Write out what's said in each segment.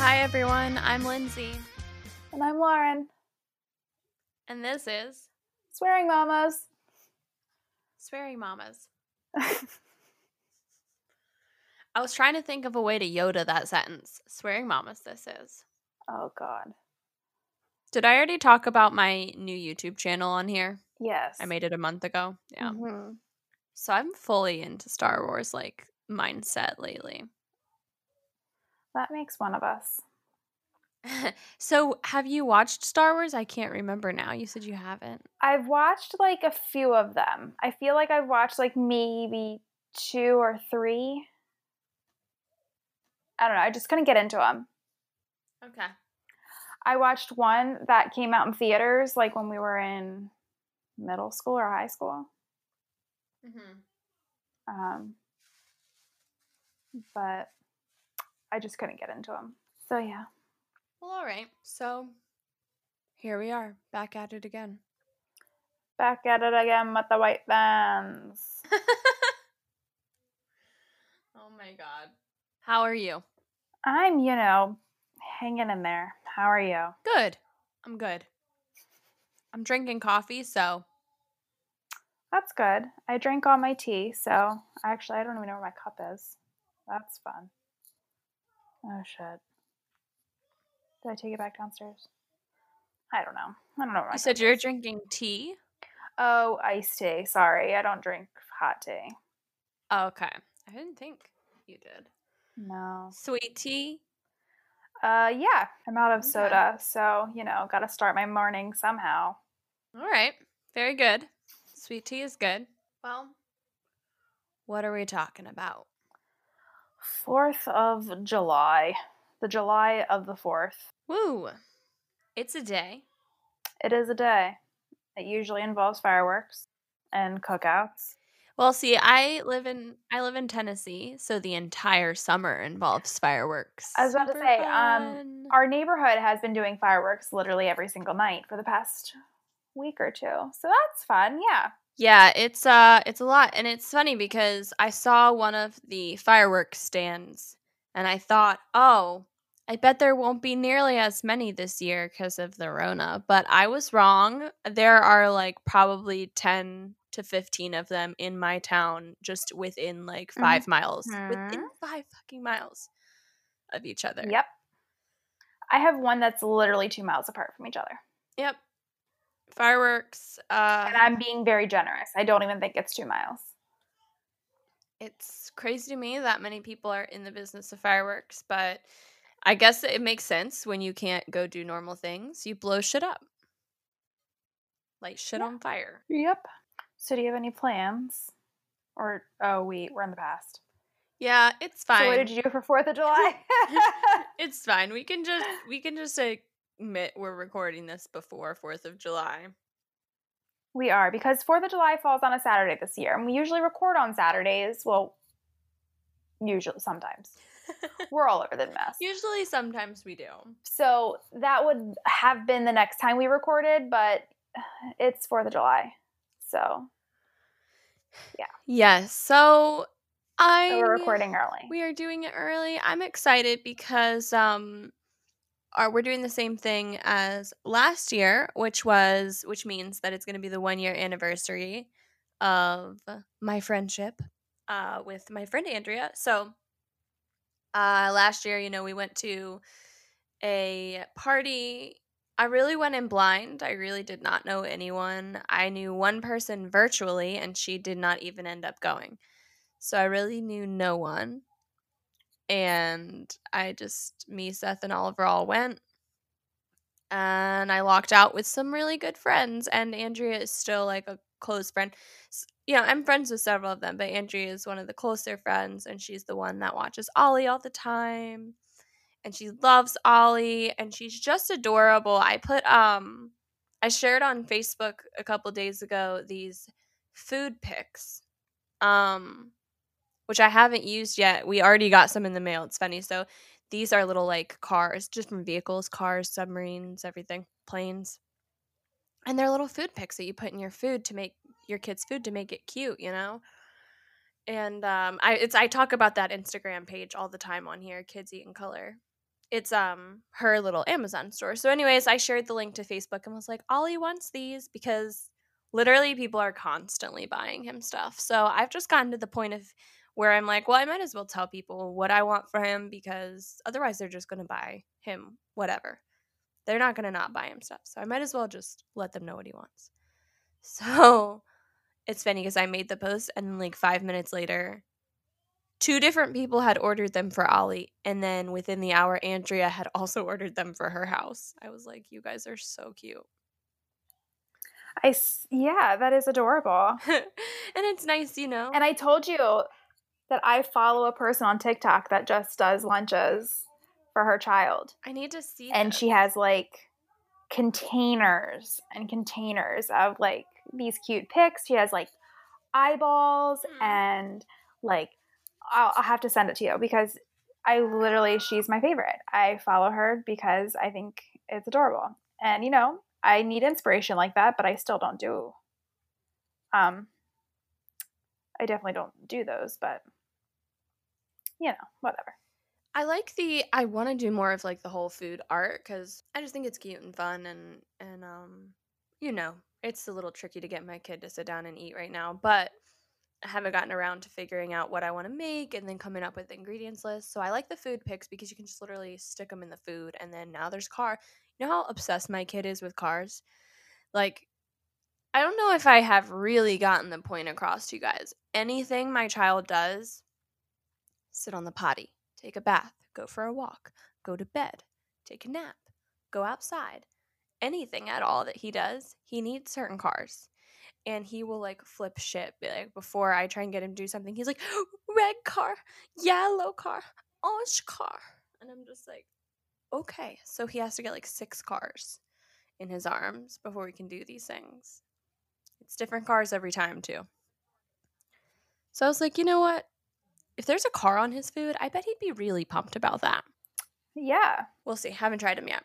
Hi, everyone. I'm Lindsay, And I'm Lauren. and this is Swearing mamas. Swearing Mamas. I was trying to think of a way to Yoda that sentence. Swearing Mamas, this is. oh God. Did I already talk about my new YouTube channel on here? Yes. I made it a month ago. Yeah. Mhm. So I'm fully into Star Wars like mindset lately. That makes one of us. so have you watched Star Wars? I can't remember now. You said you haven't. I've watched like a few of them. I feel like I've watched like maybe two or three. I don't know. I just couldn't get into them. Okay. I watched one that came out in theaters like when we were in middle school or high school. Mm-hmm. Um, but I just couldn't get into them. So yeah. Well, all right. So here we are, back at it again. Back at it again with the white vans. oh my god. How are you? I'm, you know, hanging in there. How are you? Good. I'm good. I'm drinking coffee, so That's good. I drank all my tea, so actually, I don't even know where my cup is. That's fun. Oh shit. Did I take it back downstairs? I don't know. I don't know you said you're is. drinking tea. Oh, iced tea. Sorry, I don't drink hot tea. Okay. I didn't think you did. No. Sweet tea. Uh, yeah. I'm out of Okay. soda, so you know, got to start my morning somehow. All right. Very good. Sweet tea is good. Well, what are we talking about? Fourth of July, the July of the fourth. Woo. It's a day. It is a day. It usually involves fireworks and cookouts. Well, see, I live in I live in Tennessee, so the entire summer involves fireworks. I was about to say, um. Our neighborhood has been doing fireworks literally every single night for the past week or two. So that's fun. Yeah. Yeah, it's uh it's a lot and it's funny because I saw one of the fireworks stands and I thought, "Oh, I bet there won't be nearly as many this year because of the Rona." But I was wrong. There are like probably 10 to 15 of them in my town just within like 5 miles. Within 5 fucking miles of each other. Yep. I have one that's literally two miles apart from each other. Yep. Fireworks uh And I'm being very generous. I don't even think it's two miles. it's crazy to me that many people are in the business of fireworks, but I guess it makes sense when you can't go do normal things. You blow shit up. Light shit Yeah. on fire. Yep. So do you have any plans? Or, oh, wait, we're in the past. Yeah, it's fine. So what did you do for 4th of July? it's fine. We can just we can just admit we're recording this before 4th of July. We are because Fourth of July falls on a Saturday this year, and we usually record on Saturdays. Well, usually, sometimes we're all over the mess. Usually sometimes we do. So that would have been the next time we recorded, but it's Fourth of July, so, yeah. Yes. So I so we're recording early. We are doing it early. I'm excited because um are we're doing the same thing as last year, which was which means that it's going to be the 1 year anniversary of my friendship uh with my friend Andrea. So uh last year, you know, we went to a party I really went in blind. I really did not know anyone. I knew one person virtually, and she did not even end up going. So I really knew no one. And I just, me, Seth, and Oliver all went. And I locked out with some really good friends. And Andrea is still like a close friend. S- You know, I'm friends with several of them, but Andrea is one of the closer friends. And she's the one that watches Ollie all the time and she loves Ollie and she's just adorable. I put um I shared on Facebook a couple days ago these food picks. Um which I haven't used yet. We already got some in the mail. It's funny. So these are little like cars, just from vehicles, cars, submarines, everything, planes. And they're little food picks that you put in your food to make your kid's food to make it cute, you know? And um I it's I talk about that Instagram page all the time on here, Kids Eat in Color. It's um her little Amazon store. So anyways, I shared the link to Facebook and was like, "Ollie wants these because literally people are constantly buying him stuff." So I've just gotten to the point of where I'm like, well, I might as well tell people what I want for him because otherwise they're just going to buy him whatever. They're not going to not buy him stuff. So I might as well just let them know what he wants. So it's funny because I made the post and like five minutes later, two different people had ordered them for Ollie. And then within the hour, Andrea had also ordered them for her house. I was like, you guys are so cute. I, yeah, that is adorable. and it's nice, you know. And I told you that I follow a person on TikTok that just does lunches for her child. I need to see. And she has like containers and containers of like these cute picks. She has like eyeballs mm. and like I'll, I'll have to send it to you because I literally she's my favorite. I follow her because I think it's adorable. And you know, I need inspiration like that, but I still don't do um I definitely don't do those, but you know, whatever. I like the I want to do more of like the whole food art cuz I just think it's cute and fun and and um you know, it's a little tricky to get my kid to sit down and eat right now, but I haven't gotten around to figuring out what I want to make and then coming up with the ingredients list. So I like the food picks because you can just literally stick them in the food and then now there's car. You know how obsessed my kid is with cars? Like I don't know if I have really gotten the point across to you guys. Anything my child does, sit on the potty, take a bath, go for a walk, go to bed, take a nap, go outside. Anything at all that he does, he needs certain cars. And he will like flip shit. Like before I try and get him to do something, he's like, red car, yellow car, orange car. And I'm just like, okay. So he has to get like six cars in his arms before we can do these things. It's different cars every time, too. So I was like, you know what? If there's a car on his food, I bet he'd be really pumped about that. Yeah. We'll see. Haven't tried him yet.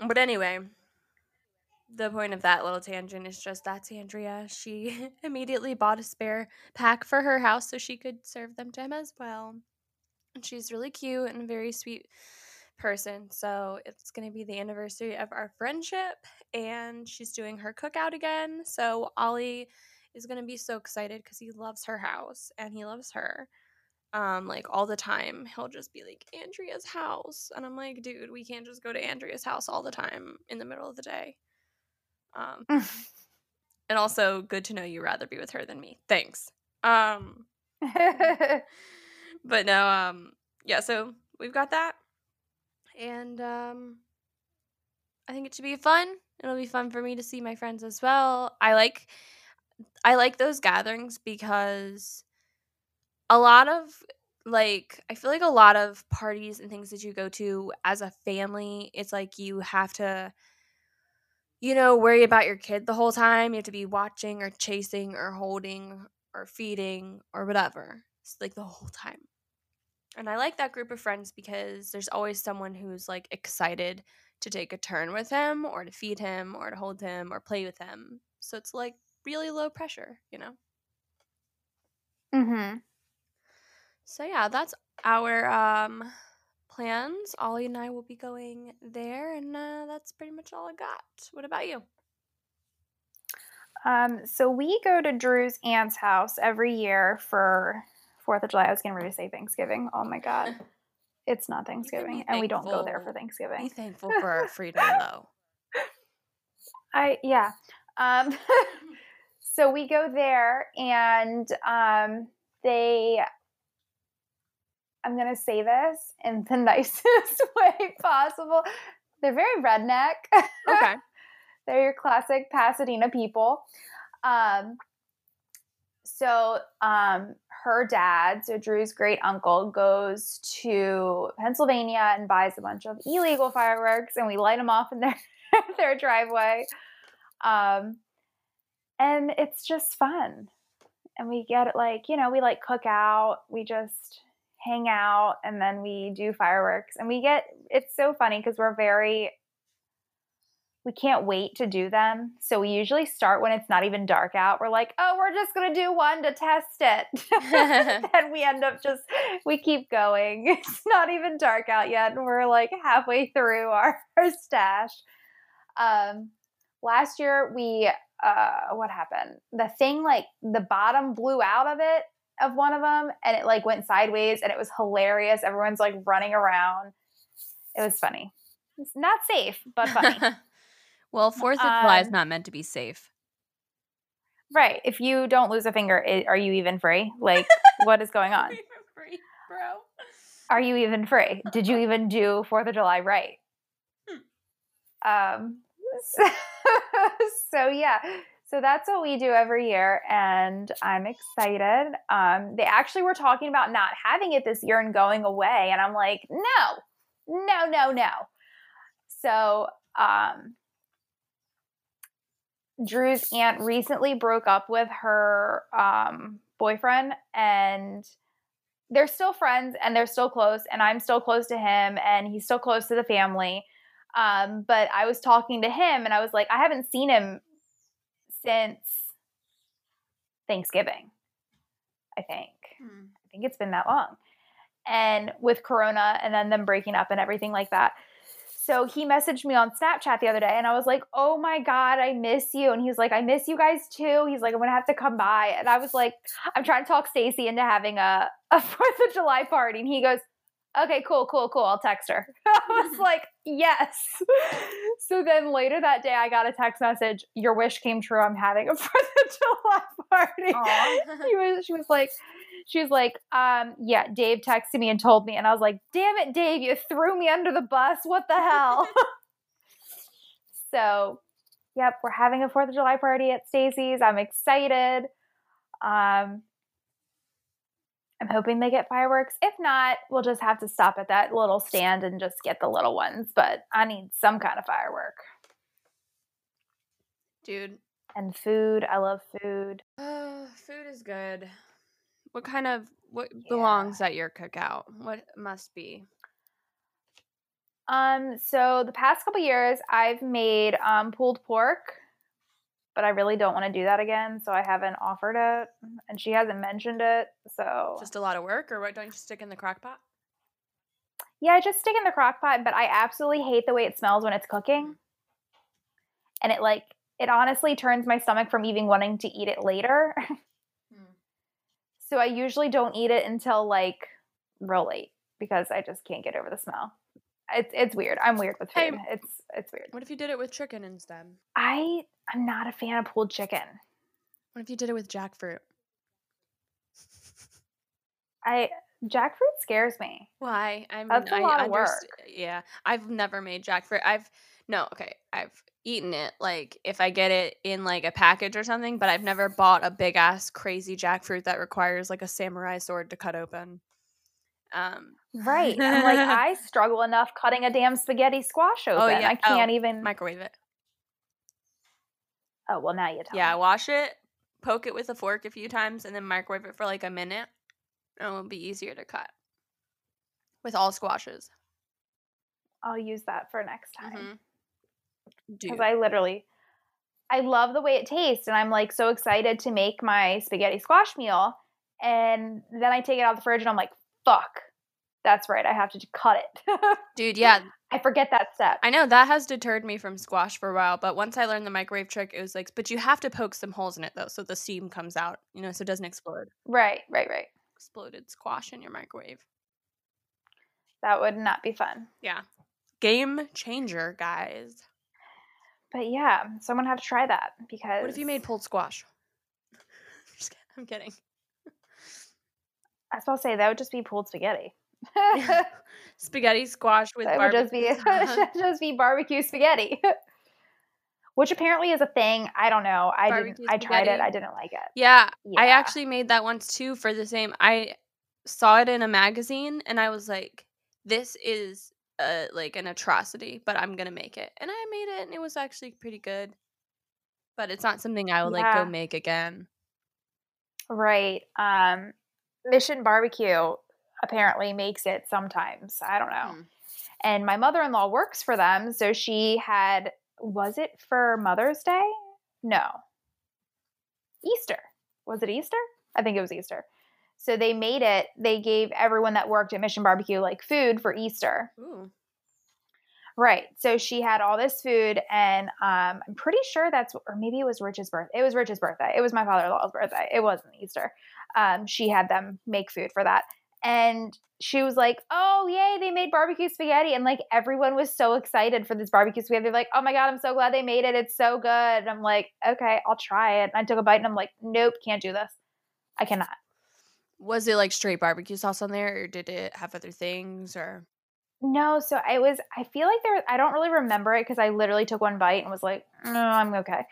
But anyway, the point of that little tangent is just that's Andrea. She immediately bought a spare pack for her house so she could serve them to him as well. And she's really cute and a very sweet person. So it's going to be the anniversary of our friendship, and she's doing her cookout again. So Ollie is going to be so excited because he loves her house and he loves her um like all the time he'll just be like andrea's house and i'm like dude we can't just go to andrea's house all the time in the middle of the day. Um and also good to know you rather be with her than me. Thanks. Um but no um yeah so we've got that and um i think it should be fun. It'll be fun for me to see my friends as well. I like i like those gatherings because a lot of like I feel like a lot of parties and things that you go to as a family, it's like you have to you know, worry about your kid the whole time. You have to be watching or chasing or holding or feeding or whatever. It's like the whole time. And I like that group of friends because there's always someone who's like excited to take a turn with him or to feed him or to hold him or play with him. So it's like really low pressure, you know? Mhm. So yeah, that's our um plans. Ollie and I will be going there, and uh, that's pretty much all I got. What about you? Um, so we go to Drew's aunt's house every year for Fourth of July. I was getting ready to say Thanksgiving. Oh my god, it's not Thanksgiving, and we don't go there for Thanksgiving. Be thankful for our freedom, though. I yeah. Um, so we go there, and um, they I'm going to say this in the nicest way possible. They're very redneck. Okay. They're your classic Pasadena people. Um, so um, her dad, so Drew's great uncle, goes to Pennsylvania and buys a bunch of illegal fireworks, and we light them off in their their driveway. Um, and it's just fun. And we get it like you know we like cook out. We just hang out and then we do fireworks and we get it's so funny because we're very we can't wait to do them. So we usually start when it's not even dark out. We're like, oh, we're just gonna do one to test it. and we end up just we keep going. It's not even dark out yet, and we're like halfway through our, our stash. Um last year we uh what happened? The thing like the bottom blew out of it of one of them and it like went sideways and it was hilarious. Everyone's like running around. It was funny. It's not safe, but funny. well, Fourth of July is not meant to be safe. Right. If you don't lose a finger, are you even free? Like, what is going on? free, bro. Are you even free? Did you even do Fourth of July right? Hmm. Um. So, so yeah. So that's what we do every year, and I'm excited. Um, they actually were talking about not having it this year and going away, and I'm like, no, no, no, no. So, um, Drew's aunt recently broke up with her um, boyfriend, and they're still friends and they're still close, and I'm still close to him, and he's still close to the family. Um, but I was talking to him, and I was like, I haven't seen him since Thanksgiving. I think. Hmm. I think it's been that long. And with Corona, and then them breaking up and everything like that, so he messaged me on Snapchat the other day and I was like, oh my God, I miss you. And he's like, I miss you guys too. He's like, I'm gonna have to come by. And I was like, I'm trying to talk Stacy into having a, a Fourth of July party. And he goes, okay, cool, cool, cool. I'll text her. I was like, yes. So then later that day, I got a text message. Your wish came true. I'm having a Fourth of July party. she was, she was like, she was like, um, yeah, Dave texted me and told me. And I was like, damn it, Dave, you threw me under the bus. What the hell? so, yep, we're having a 4th of July party at Stacy's. I'm excited. Um, I'm hoping they get fireworks. If not, we'll just have to stop at that little stand and just get the little ones. But I need some kind of firework. Dude. And food. I love food. Uh, food is good. What kind of what yeah. belongs at your cookout? What must be? Um, so the past couple years I've made um pulled pork, but I really don't want to do that again, so I haven't offered it and she hasn't mentioned it. So just a lot of work or what don't you stick in the crock pot? Yeah, I just stick in the crock pot, but I absolutely hate the way it smells when it's cooking. Mm. And it like it honestly turns my stomach from even wanting to eat it later. Hmm. So I usually don't eat it until like real late because I just can't get over the smell. It's it's weird. I'm weird with food. Hey, it's it's weird. What if you did it with chicken instead? I I'm not a fan of pulled chicken. What if you did it with jackfruit? I jackfruit scares me. Why? I'm That's a lot I of work. Yeah, I've never made jackfruit. I've no, okay. I've eaten it like if I get it in like a package or something, but I've never bought a big ass crazy jackfruit that requires like a samurai sword to cut open. Um Right. I'm like I struggle enough cutting a damn spaghetti squash open. Oh, yeah. I can't oh, even microwave it. Oh well now you tell Yeah, me. wash it, poke it with a fork a few times, and then microwave it for like a minute. And it'll be easier to cut. With all squashes. I'll use that for next time. Mm-hmm because I literally I love the way it tastes and I'm like so excited to make my spaghetti squash meal and then I take it out of the fridge and I'm like fuck that's right I have to cut it dude yeah I forget that step I know that has deterred me from squash for a while but once I learned the microwave trick it was like but you have to poke some holes in it though so the steam comes out you know so it doesn't explode right right right exploded squash in your microwave that would not be fun yeah game changer guys but yeah, someone had to try that because. What if you made pulled squash? I'm kidding. I was about to say that would just be pulled spaghetti. spaghetti squash with barbecue. Would just be just be barbecue spaghetti. Which apparently is a thing. I don't know. I barbecue didn't. Spaghetti. I tried it. I didn't like it. Yeah, yeah, I actually made that once too for the same. I saw it in a magazine and I was like, "This is a like an atrocity, but I'm gonna make it. And I made it and it was actually pretty good. But it's not something I would yeah. like go make again. Right. Um Mission Barbecue apparently makes it sometimes. I don't know. Hmm. And my mother-in-law works for them, so she had was it for Mother's Day? No. Easter. Was it Easter? I think it was Easter. So they made it, they gave everyone that worked at Mission Barbecue like food for Easter. Ooh. Right. So she had all this food, and um, I'm pretty sure that's, or maybe it was Rich's birthday. It was Rich's birthday. It was my father in law's birthday. It wasn't Easter. Um, she had them make food for that. And she was like, "Oh, yay, they made barbecue spaghetti." And like everyone was so excited for this barbecue spaghetti. They're like, "Oh my god, I'm so glad they made it. It's so good." And I'm like, "Okay, I'll try it." And I took a bite and I'm like, "Nope, can't do this. I cannot." Was it like straight barbecue sauce on there or did it have other things or No, so I was I feel like there I don't really remember it cuz I literally took one bite and was like, "No, I'm okay."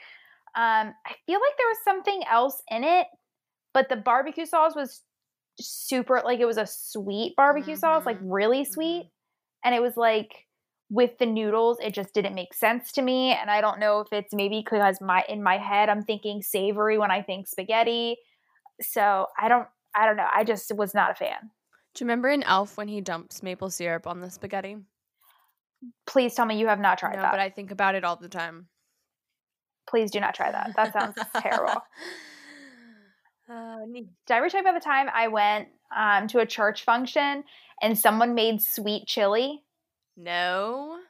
Um, I feel like there was something else in it, but the barbecue sauce was super like it was a sweet barbecue sauce, like Mhm. really sweet. And it was like with the noodles, it just didn't make sense to me. And I don't know if it's maybe because my in my head I'm thinking savory when I think spaghetti. So I don't I don't know. I just was not a fan. Do you remember in Elf when he dumps maple syrup on the spaghetti? Please tell me you have not tried no, that. but I think about it all the time. Please do not try that. That sounds terrible. Uh, neat. Did I ever tell you about the time I went um, to a church function and someone made sweet chili? no.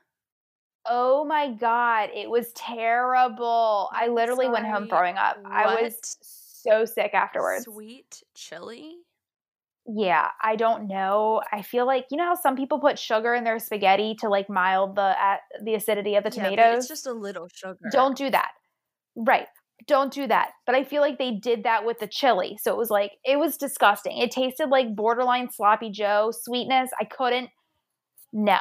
Oh my god, it was terrible. I literally went home throwing up. I was so sick afterwards. Sweet chili? Yeah, I don't know. I feel like you know how some people put sugar in their spaghetti to like mild the at the acidity of the Yeah, tomatoes. it's just a little sugar. Don't do that. Right. Don't do that. But I feel like they did that with the chili. So it was like it was disgusting. It tasted like borderline sloppy joe sweetness. I couldn't no.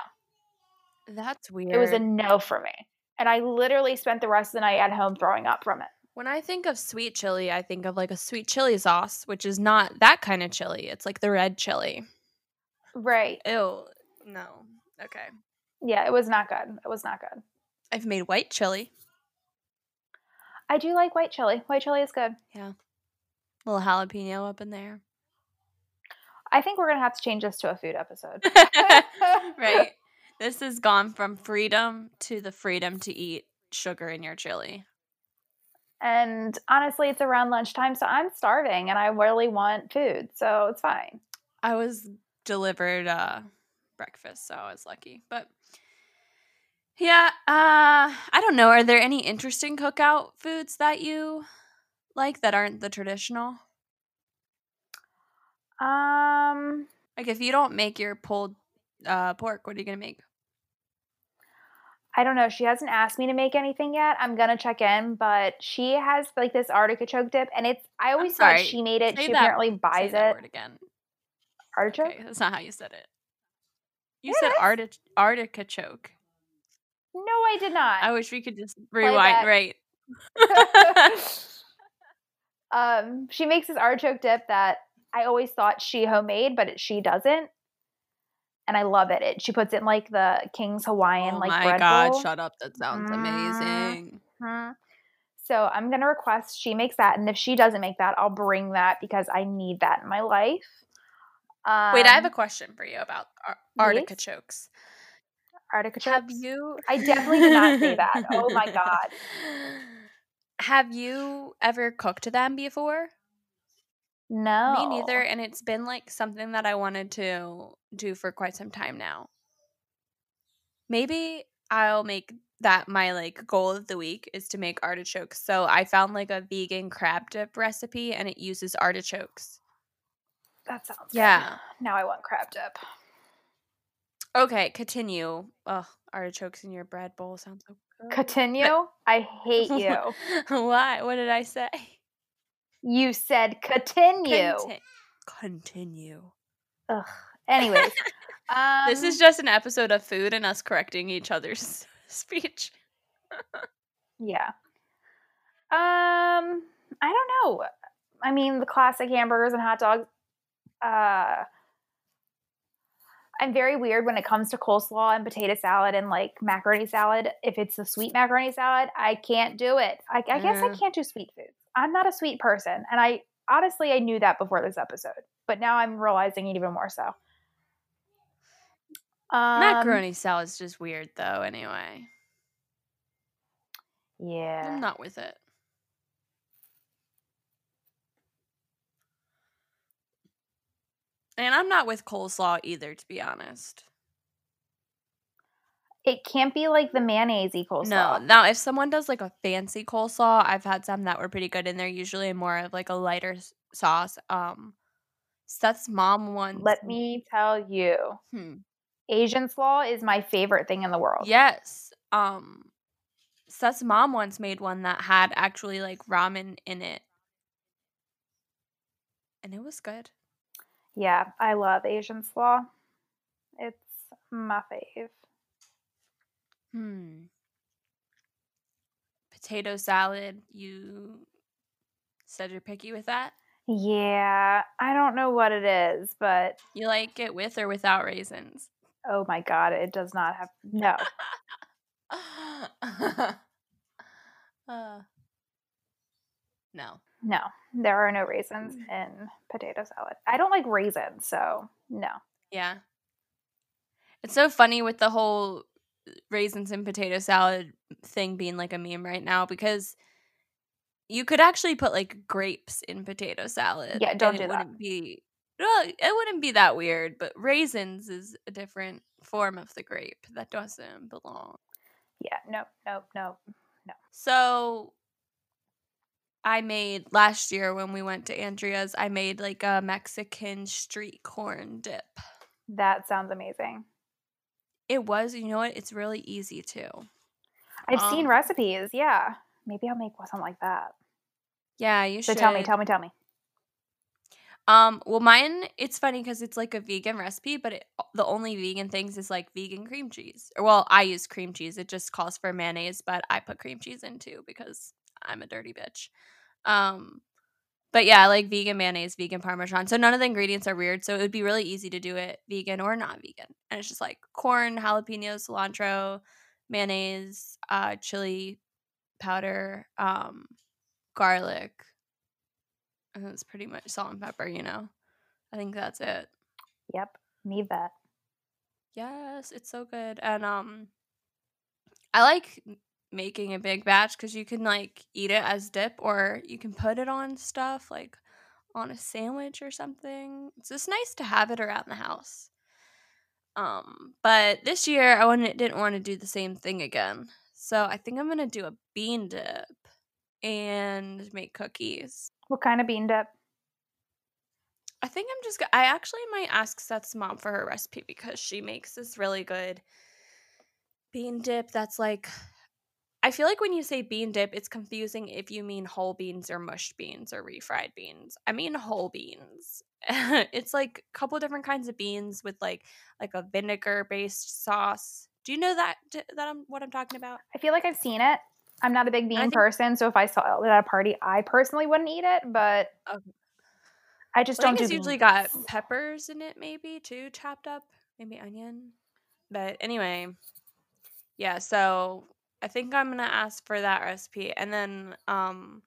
That's weird. It was a no for me. And I literally spent the rest of the night at home throwing up from it. When I think of sweet chili, I think of like a sweet chili sauce, which is not that kind of chili. It's like the red chili. Right. Ew. No. Okay. Yeah, it was not good. It was not good. I've made white chili. I do like white chili. White chili is good. Yeah. Little jalapeno up in there. I think we're gonna have to change this to a food episode. right. This has gone from freedom to the freedom to eat sugar in your chili. And honestly, it's around lunchtime, so I'm starving and I really want food, so it's fine. I was delivered uh breakfast, so I was lucky. But yeah, uh I don't know. Are there any interesting cookout foods that you like that aren't the traditional? Um, Like if you don't make your pulled uh pork, what are you gonna make? I don't know. She hasn't asked me to make anything yet. I'm gonna check in, but she has like this artichoke dip, and it's. I always thought she made it. Say she that- apparently buys it. word again. Artichoke. Okay, that's not how you said it. You It said is. arti- artichoke. No, I did not. I wish we could just rewind. Right. um, she makes this artichoke dip that I always thought she homemade, but it, she doesn't. And I love it. It she puts it in like the King's Hawaiian oh like my bread god! bowl. Shut up. That sounds Mm. amazing. Mhm. So I'm gonna request she makes that, and if she doesn't make that, I'll bring that because I need that in my life. Um, Wait, I have a question for you about ar- yes? Artichokes. Have you? I definitely did not say that. Oh my God. Have you ever cooked them before? No, Me neither, and it's been like something that I wanted to do for quite some time now. Maybe I'll make that my like goal of the week is to make artichokes. So I found like a vegan crab dip recipe and it uses artichokes. That sounds good. Yeah. Now I want crab dip. Okay, continue. Ugh, artichokes in your bread bowl sounds so good. Continue. I hate you. Why? What did I say? You said continue. Conti- continue. Ugh. Anyways, um, this is just an episode of food and us correcting each other's speech. yeah. Um, I don't know. I mean, the classic hamburgers and hot dogs. Uh, I'm very weird when it comes to coleslaw and potato salad and like macaroni salad. If it's a sweet macaroni salad, I can't do it. I, I guess I can't do sweet foods. I'm not a sweet person, and I honestly I knew that before this episode, but now I'm realizing it even more so. Um, Macaroni is just weird though, anyway. Yeah. I'm not with it. And I'm not with coleslaw either, to be honest. It can't be like the mayonnaise coleslaw. No. Now, if someone does like a fancy coleslaw, I've had some that were pretty good, and they're usually more of like a lighter sauce. Um, Seth's mom once. Let me tell you, Hmm. Asian slaw is my favorite thing in the world. Yes. Um, Seth's mom once made one that had actually like ramen in it, and it was good. Yeah, I love Asian slaw. It's my fave. Hmm. Potato salad. You said you're picky with that. Yeah, I don't know what it is, but You like it with or without raisins? oh my god, it does not have no. uh, no. No, there are no raisins Mm. in potato salad. I don't like raisins, so no. Yeah. It's so funny with the whole raisins and potato salad thing being like a meme right now because you could actually put like grapes in potato salad. Yeah, don't and do it that. Wouldn't be well, it wouldn't be that weird, but raisins is a different form of the grape that doesn't belong. Yeah, nope, nope, nope. No. So I made last year when we went to Andrea's, I made like a Mexican street corn dip. That sounds amazing. It was, you know what? It's really easy too. I've seen Um, recipes, yeah. Maybe I'll make something like that. Yeah, you So should. tell me, tell me, tell me. Um, well, mine it's funny because it's like a vegan recipe, but it, the only vegan things is like vegan cream cheese. Well, I use cream cheese. It just calls for mayonnaise, but I put cream cheese in too because I'm a dirty bitch. Um, but yeah, I like vegan mayonnaise, vegan parmesan. So none of the ingredients are weird. So it would be really easy to do it vegan or not vegan. And it's just like corn, jalapeno, cilantro, mayonnaise, uh, chili powder, um, garlic, and it's pretty much salt and pepper. You know, I think that's it. Yep, need that. Yes, it's so good. And um I like making a big batch cuz you can like eat it as dip or you can put it on stuff like on a sandwich or something. It's just nice to have it around the house. Um but this year I wanted, didn't want to do the same thing again. So I think I'm going to do a bean dip and make cookies. What kind of bean dip? I think I'm just. I actually might ask Seth's mom for her recipe because she makes this really good bean dip. That's like, I feel like when you say bean dip, it's confusing if you mean whole beans or mushed beans or refried beans. I mean whole beans. it's like a couple different kinds of beans with like like a vinegar based sauce. Do you know that that I'm what I'm talking about? I feel like I've seen it. I'm not a big bean think- person, so if I saw it at a party, I personally wouldn't eat it, but Okay. I just I don't think do it's usually got peppers in it, maybe too, chopped up, maybe onion. But anyway, yeah. So I think I'm gonna ask for that recipe, and then um,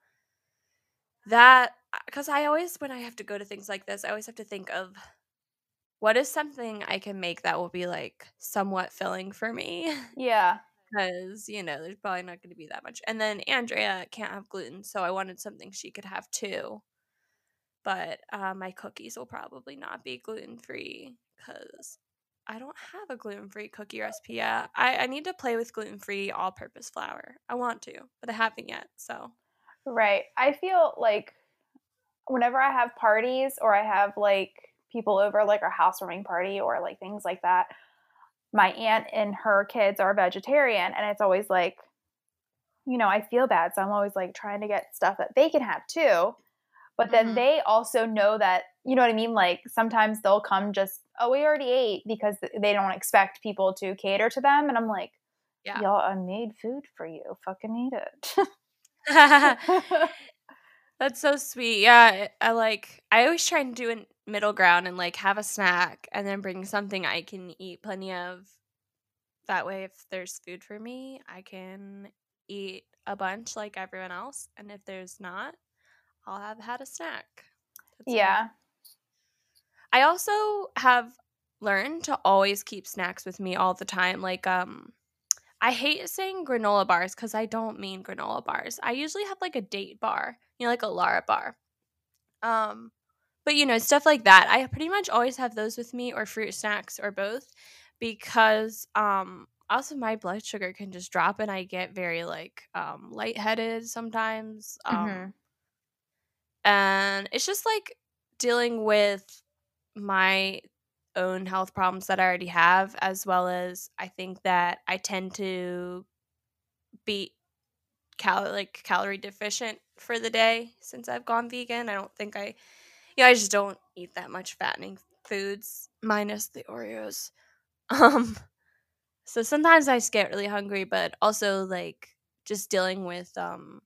that because I always when I have to go to things like this, I always have to think of what is something I can make that will be like somewhat filling for me. Yeah. because you know there's probably not going to be that much and then andrea can't have gluten so i wanted something she could have too but uh, my cookies will probably not be gluten free because i don't have a gluten free cookie recipe yet I, I need to play with gluten free all purpose flour i want to but i haven't yet so Right. I feel like whenever I have parties or I have like people over, like our housewarming party or like things like that, my aunt and her kids are vegetarian. And it's always like, you know, I feel bad. So I'm always like trying to get stuff that they can have too. But then Mhm. they also know that, you know what I mean? Like sometimes they'll come just, oh, we already ate because they don't expect people to cater to them. And I'm like, Yeah. y'all, I made food for you. Fucking eat it. That's so sweet. Yeah, I like. I always try and do a middle ground and like have a snack and then bring something I can eat plenty of. That way, if there's food for me, I can eat a bunch like everyone else, and if there's not, I'll have had a snack. That's yeah. I also have learned to always keep snacks with me all the time. Like, um, I hate saying granola bars because I don't mean granola bars. I usually have like a date bar, you know, like a Lara bar. Um, but you know, stuff like that. I pretty much always have those with me, or fruit snacks, or both, because um, also my blood sugar can just drop, and I get very like um lightheaded sometimes. Um, Mhm. and it's just like dealing with my own health problems that I already have, as well as I think that I tend to be cal- like calorie deficient for the day since I've gone vegan. I don't think I, yeah, I just don't eat that much fattening foods, minus the Oreos. Um, so sometimes I just get really hungry, but also like just dealing with um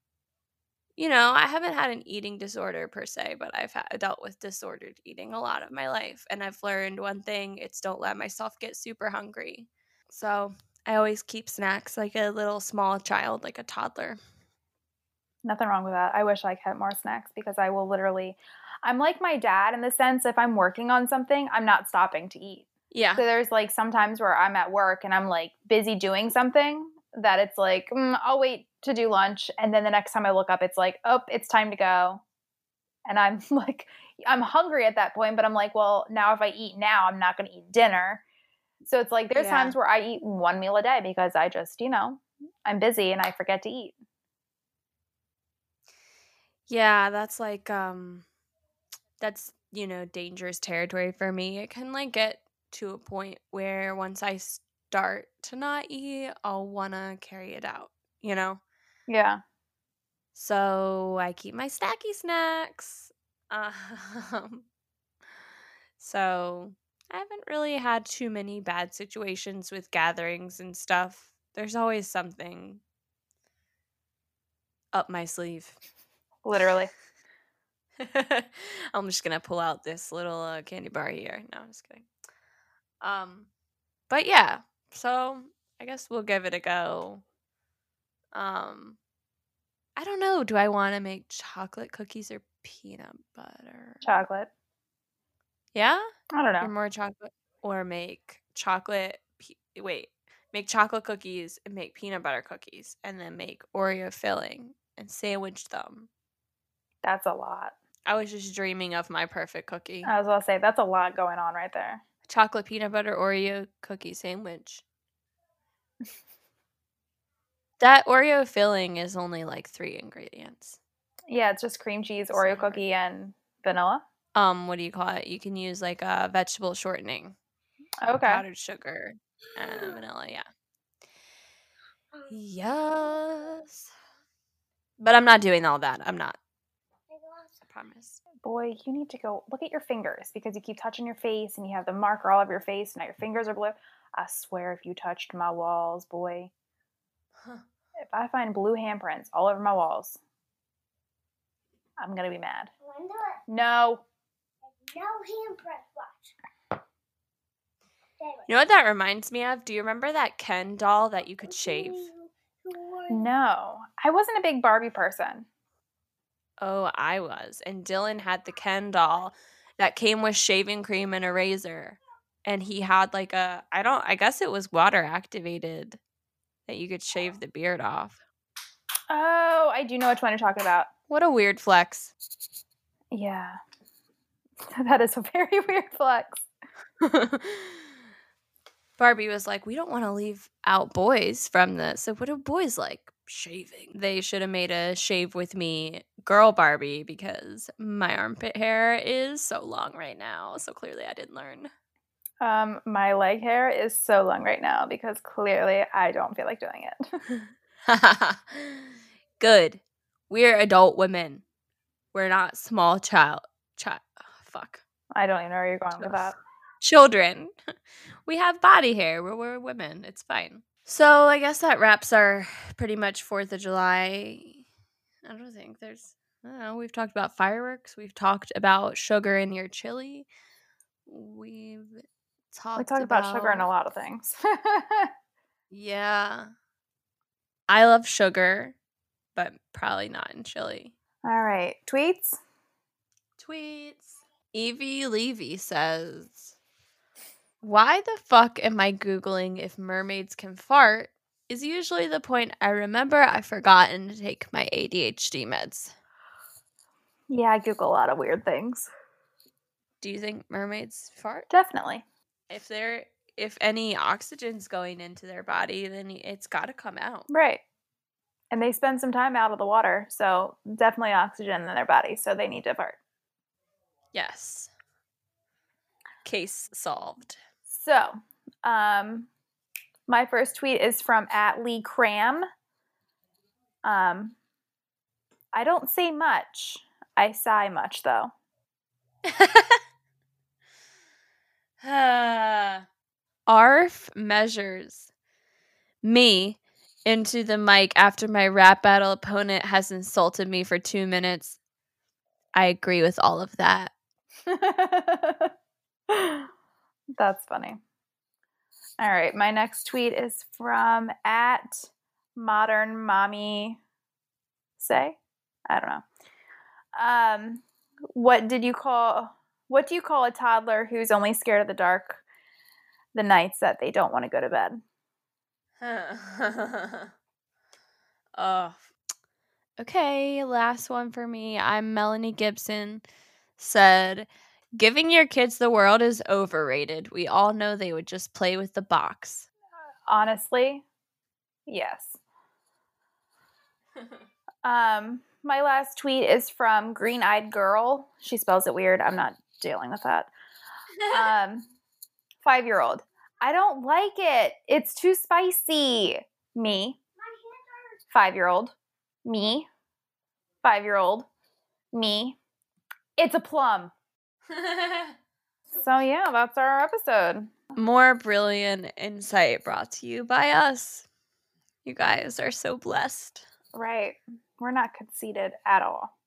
you know, I haven't had an eating disorder per se, but I've had, dealt with disordered eating a lot of my life. And I've learned one thing it's don't let myself get super hungry. So I always keep snacks like a little small child, like a toddler. Nothing wrong with that. I wish I kept more snacks because I will literally. I'm like my dad in the sense if I'm working on something, I'm not stopping to eat. Yeah. So there's like sometimes where I'm at work and I'm like busy doing something that it's like, mm, I'll wait to do lunch. And then the next time I look up, it's like, oh, it's time to go. And I'm like, I'm hungry at that point, but I'm like, well, now if I eat now, I'm not going to eat dinner. So it's like there's Yeah. times where I eat one meal a day because I just, you know, I'm busy and I forget to eat. Yeah, that's like um that's, you know, dangerous territory for me. It can like get to a point where once I start to not eat, I'll want to carry it out, you know? Yeah. So I keep my snacky snacks. Um, so I haven't really had too many bad situations with gatherings and stuff. There's always something up my sleeve. Literally. I'm just gonna pull out this little uh, candy bar here. No, I'm just kidding. Um, but yeah, so I guess we'll give it a go. Um, I don't know. Do I want to make chocolate cookies or peanut butter? Chocolate. Yeah, I don't or know. more chocolate, or make chocolate. Pe- wait, make chocolate cookies and make peanut butter cookies, and then make Oreo filling and sandwich them. That's a lot. I was just dreaming of my perfect cookie. I was going to say, that's a lot going on right there. chocolate peanut butter Oreo cookie sandwich. that Oreo filling is only like three ingredients. Yeah, it's just cream cheese, Oreo cookie, and vanilla. Um, what do you call it? You can use like a vegetable shortening, Okay. powdered sugar, and vanilla. Yeah. Yes. But I'm not doing all that. I'm not. I promise. Boy, you need to go look at your fingers because you keep touching your face and you have the marker all over your face. Now your fingers are blue. I swear, if you touched my walls, boy, Huh. If I find blue handprints all over my walls, I'm gonna be mad. Linda, No. no handprint watch. You know what that reminds me of? Do you remember that Ken doll that you could shave? No. I wasn't a big Barbie person. Oh, I was. And Dylan had the Ken doll that came with shaving cream and a razor. And he had like a I don't I guess it was water activated that you could shave the beard off. Oh, I do know which one you're talking about. What a weird flex. Yeah. That is a very weird flex. Barbie was like, "We don't want to leave out boys from this. So what do boys like? Shaving. They should have made a shave with me girl Barbie because my armpit hair is so long right now. So clearly I didn't learn. Um, my leg hair is so long right now because clearly I don't feel like doing it. Good. We're adult women. We're not small child. Child. Fuck. I don't even know where you're going with that. Children. We have body hair. We're, we're women. It's fine. So I guess that wraps our pretty much Fourth of July. I don't think there's. I don't know. We've talked about fireworks. We've talked about sugar in your chili. We've talked. We talk about sugar and a lot of things. Yeah. I love sugar, but probably not in chili. All right, tweets. Tweets. Evie Levy says, Why the fuck am I Googling if mermaids can fart is usually the point I remember I've forgotten to take my ADHD meds. Yeah, I Google a lot of weird things. Do you think mermaids fart? Definitely. If they're if any oxygen's going into their body, then it's got to come out. Right. And they spend some time out of the water, so definitely oxygen in their body, so they need to fart. Yes. Case solved. So, um, my first tweet is from at Lee Cram. Um, I don't say much. I sigh much though. Arf measures me into the mic after my rap battle opponent has insulted me for two minutes. I agree with all of that. That's funny. All right, my next tweet is from at modern mommy say. I don't know. Um, what did you call? What do you call a toddler who's only scared of the dark the nights that they don't want to go to bed? oh, okay. Last one for me. I'm Melanie Gibson. Said, giving your kids the world is overrated. We all know they would just play with the box. Honestly, yes. um, my last tweet is from Green Eyed Girl. She spells it weird. I'm not dealing with that. Um, five year old. I don't like it. It's too spicy. Me. Five year old. Me. Five year old. Me. It's a plum. so, yeah, that's our episode. More brilliant insight brought to you by us. You guys are so blessed. Right. We're not conceited at all.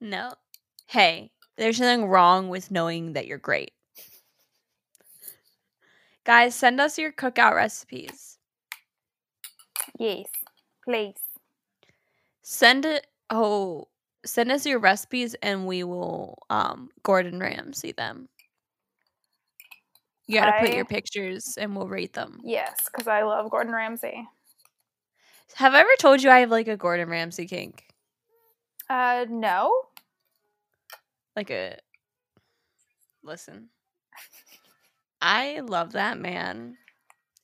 No. Hey, there's nothing wrong with knowing that you're great. Guys, send us your cookout recipes. Yes, please. Send it. Oh, send us your recipes and we will um Gordon Ramsay them. You gotta put your pictures and we'll rate them. Yes, because I love Gordon Ramsay. Have I ever told you I have like a Gordon Ramsay kink? Uh, no. Like a listen. I love that man.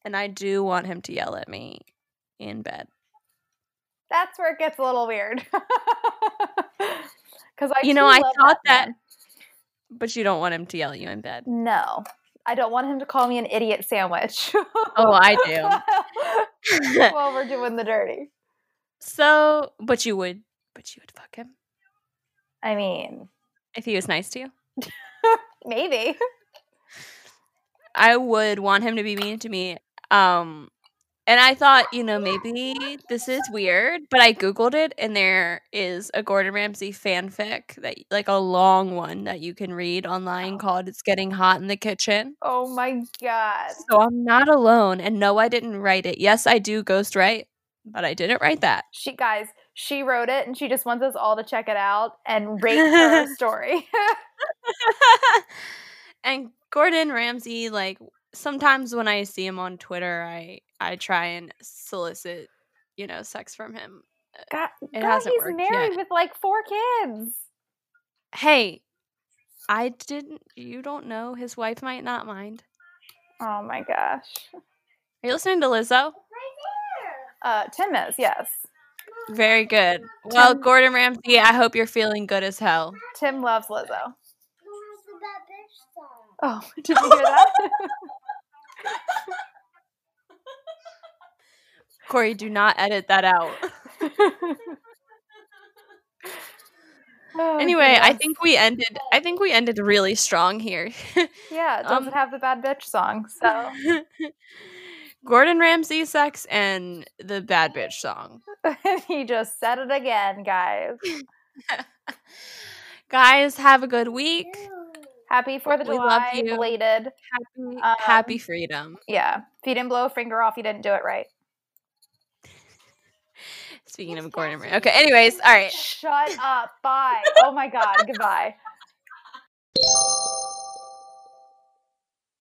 And I do want him to yell at me in bed. That's where it gets a little weird. Because I, You know, I thought that- man. But you don't want him to yell at you in bed. No, I don't want him to call me an idiot sandwich. Oh, I do. While we're doing the dirty. so, but you would, but you would fuck him I mean, if he was nice to you. maybe. I would want him to be mean to me. Um, and I thought, you know, maybe this is weird, but I googled it, and there is a Gordon Ramsay fanfic that, like, a long one that you can read online called "It's Getting Hot in the Kitchen." Oh my god. So I'm not alone, and no, I didn't write it. Yes, I do ghost write, but I didn't write that. She guys, she wrote it and she just wants us all to check it out and rate her story. and Gordon Ramsay, like sometimes when I see him on Twitter, I I try and solicit, you know, sex from him. God, It God, hasn't he's married yet. with like four kids. Hey, I didn't. You don't know. His wife might not mind. Oh my gosh. Are you listening to Lizzo? Right there. Uh, Tim is yes. Very good. Well, Tim- Gordon Ramsay, I hope you're feeling good as hell. Tim loves Lizzo. Who has the bad bitch song? Oh, did you hear that? Corey, do not edit that out. Oh, Anyway, I think we ended. I think we ended really strong here. yeah, it doesn't um, have the bad bitch song, so Gordon Ramsay sex and the bad bitch song. he just said it again, guys. Guys, have a good week. Happy Fourth of We love July, you. belated. Happy, Um, happy freedom. Yeah, if you didn't blow a finger off, you didn't do it right. Speaking of Gordon Ramsay. Okay, anyways, all right. Shut up. Bye. Oh my god. Goodbye.